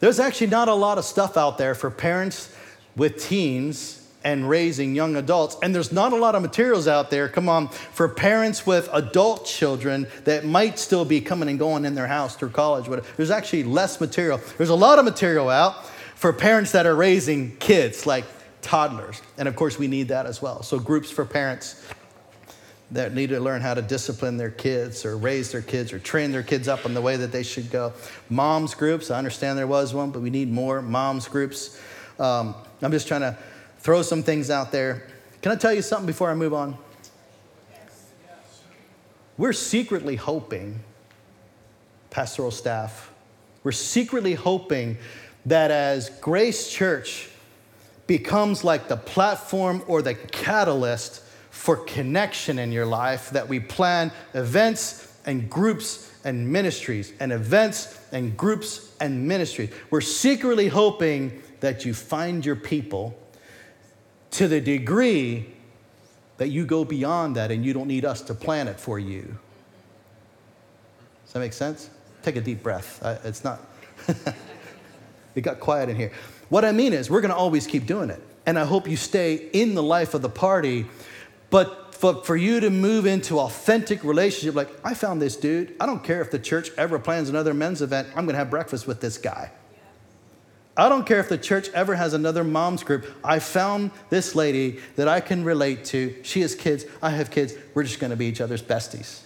Speaker 1: There's actually not a lot of stuff out there for parents with teens and raising young adults. And there's not a lot of materials out there, come on, for parents with adult children that might still be coming and going in their house through college. There's actually less material. There's a lot of material out for parents that are raising kids, like toddlers. And of course, we need that as well. So, groups for parents that need to learn how to discipline their kids or raise their kids or train their kids up in the way that they should go. Moms groups, I understand there was one, but we need more moms groups. Um, I'm just trying to throw some things out there. Can I tell you something before I move on? We're secretly hoping, pastoral staff, we're secretly hoping that as Grace Church becomes like the platform or the catalyst for connection in your life, that we plan events and groups and ministries, and events and groups and ministries. We're secretly hoping that you find your people to the degree that you go beyond that and you don't need us to plan it for you. Does that make sense? Take a deep breath. It's not, it got quiet in here. What I mean is, we're going to always keep doing it. And I hope you stay in the life of the party. But for, for you to move into authentic relationship, like, I found this dude. I don't care if the church ever plans another men's event, I'm going to have breakfast with this guy. I don't care if the church ever has another mom's group. I found this lady that I can relate to. She has kids, I have kids. We're just going to be each other's besties.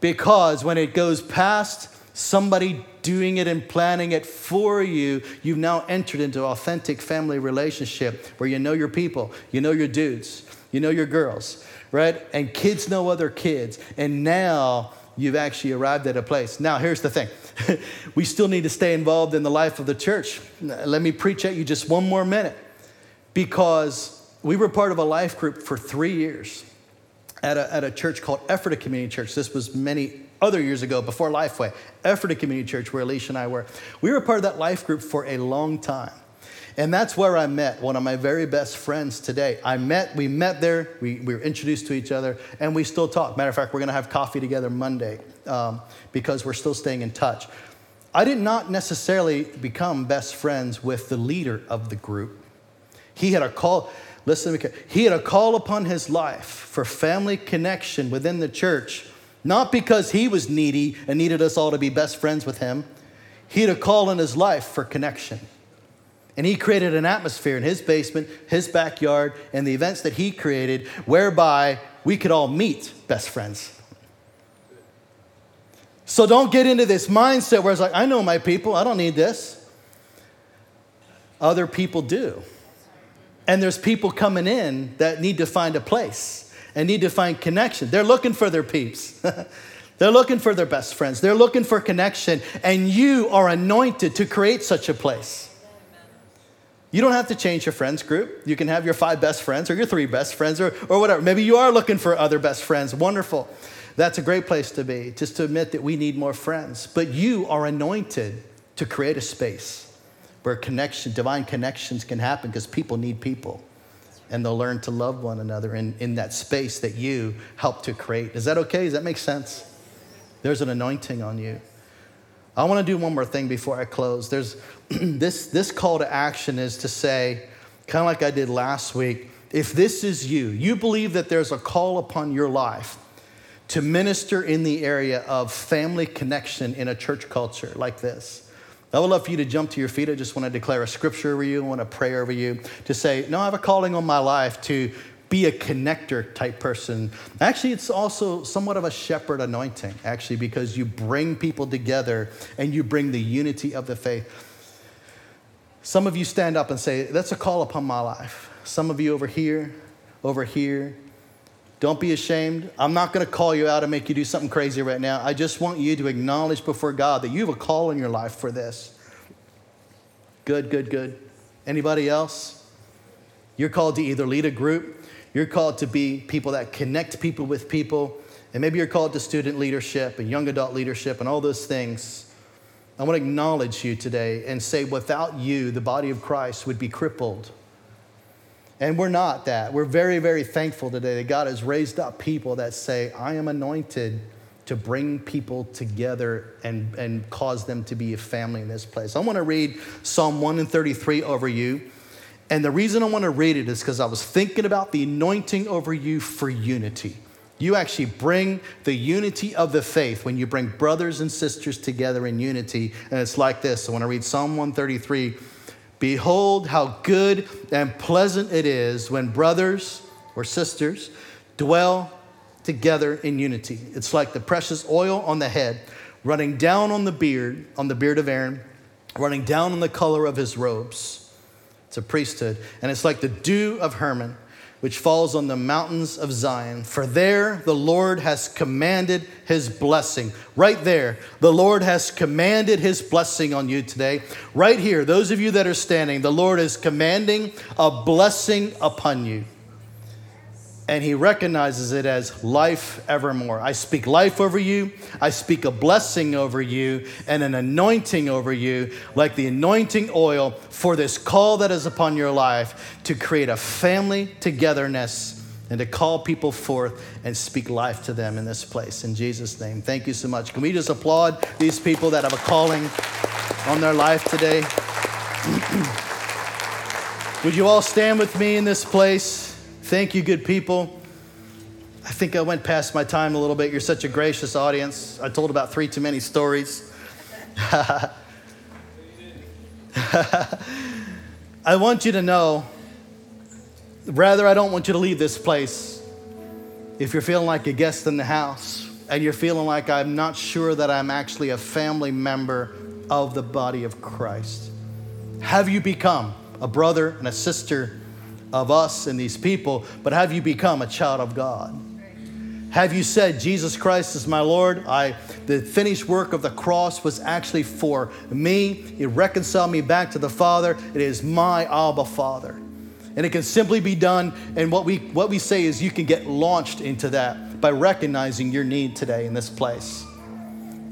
Speaker 1: Because when it goes past somebody doing it and planning it for you, you've now entered into authentic family relationship where you know your people, you know your dudes, you know your girls, right? And kids know other kids. And now you've actually arrived at a place. Now, here's the thing we still need to stay involved in the life of the church. Let me preach at you just one more minute because we were part of a life group for three years at a, at a church called Ephrata Community Church. This was many other years ago before Lifeway, Ephrata Community Church, where Alicia and I were. We were part of that life group for a long time. And that's where I met one of my very best friends today. I met, we met there, we, we were introduced to each other, and we still talk. Matter of fact, we're gonna have coffee together Monday um, because we're still staying in touch. I did not necessarily become best friends with the leader of the group. He had a call. Listen to me. He had a call upon his life for family connection within the church, not because he was needy and needed us all to be best friends with him. He had a call in his life for connection. And he created an atmosphere in his basement, his backyard, and the events that he created whereby we could all meet best friends. So don't get into this mindset where it's like, I know my people, I don't need this. Other people do. And there's people coming in that need to find a place and need to find connection. They're looking for their peeps. They're looking for their best friends. They're looking for connection. And you are anointed to create such a place. You don't have to change your friends group. You can have your five best friends or your three best friends or, or whatever. Maybe you are looking for other best friends. Wonderful. That's a great place to be, just to admit that we need more friends. But you are anointed to create a space where connection, divine connections can happen because people need people. And they'll learn to love one another in, in that space that you help to create. Is that okay? Does that make sense? There's an anointing on you. I want to do one more thing before I close. There's this, this call to action is to say, kind of like I did last week, if this is you, you believe that there's a call upon your life to minister in the area of family connection in a church culture like this. I would love for you to jump to your feet. I just want to declare a scripture over you. I want to pray over you to say, No, I have a calling on my life to be a connector type person. Actually, it's also somewhat of a shepherd anointing, actually, because you bring people together and you bring the unity of the faith. Some of you stand up and say, That's a call upon my life. Some of you over here, over here. Don't be ashamed. I'm not going to call you out and make you do something crazy right now. I just want you to acknowledge before God that you have a call in your life for this. Good, good, good. Anybody else? You're called to either lead a group you're called to be people that connect people with people. And maybe you're called to student leadership and young adult leadership and all those things. I want to acknowledge you today and say, without you, the body of Christ would be crippled. And we're not that. We're very, very thankful today that God has raised up people that say, I am anointed to bring people together and, and cause them to be a family in this place. I want to read Psalm 1 and 33 over you. And the reason I want to read it is because I was thinking about the anointing over you for unity. You actually bring the unity of the faith when you bring brothers and sisters together in unity. And it's like this. I want to read Psalm 133 Behold, how good and pleasant it is when brothers or sisters dwell together in unity. It's like the precious oil on the head running down on the beard, on the beard of Aaron, running down on the color of his robes it's a priesthood. And it's like the dew of Hermon, which falls on the mountains of Zion. For there the Lord has commanded his blessing. Right there, the Lord has commanded his blessing on you today. Right here, those of you that are standing, the Lord is commanding a blessing upon you and he recognizes it as life evermore. I speak life over you. I speak a blessing over you and an anointing over you, like the anointing oil for this call that is upon your life to create a family togetherness and to call people forth and speak life to them in this place. In Jesus' name, thank you so much. Can we just applaud these people that have a calling on their life today? Would you all stand with me in this place? Thank you, good people. I think I went past my time a little bit. You're such a gracious audience. I told about three too many stories. I want you to know, rather, I don't want you to leave this place if you're feeling like a guest in the house and you're feeling like I'm not sure that I'm actually a family member of the body of Christ. Have you become a brother and a sister of us and these people, but have you become a child of God? Have you said, Jesus Christ is my Lord? I, the finished work of the cross was actually for me. It reconciled me back to the Father. It is my Abba Father. And it can simply be done. And what we, what we say is you can get launched into that by recognizing your need today in this place.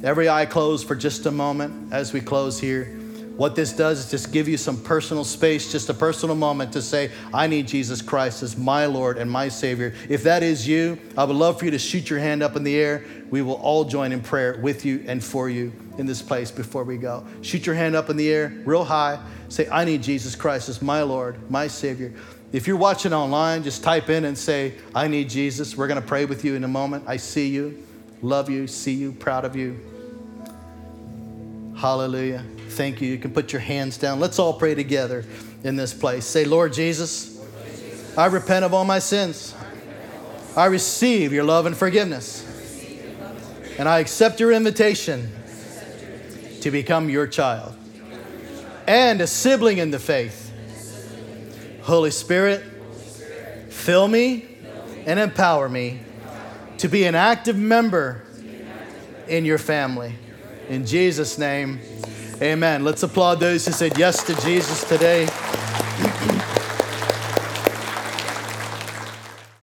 Speaker 1: Every eye closed for just a moment as we close here. What this does is just give you some personal space, just a personal moment to say, I need Jesus Christ as my Lord and my Savior. If that is you, I would love for you to shoot your hand up in the air. We will all join in prayer with you and for you in this place before we go. Shoot your hand up in the air, real high. Say, I need Jesus Christ as my Lord, my Savior. If you're watching online, just type in and say, I need Jesus. We're going to pray with you in a moment. I see you, love you, see you, proud of you. Hallelujah. Thank you. You can put your hands down. Let's all pray together in this place. Say, Lord Jesus, I repent of all my sins. I receive your love and forgiveness. And I accept your invitation to become your child and a sibling in the faith. Holy Spirit, fill me and empower me to be an active member in your family. In Jesus' name, amen. Let's applaud those who said yes to Jesus today.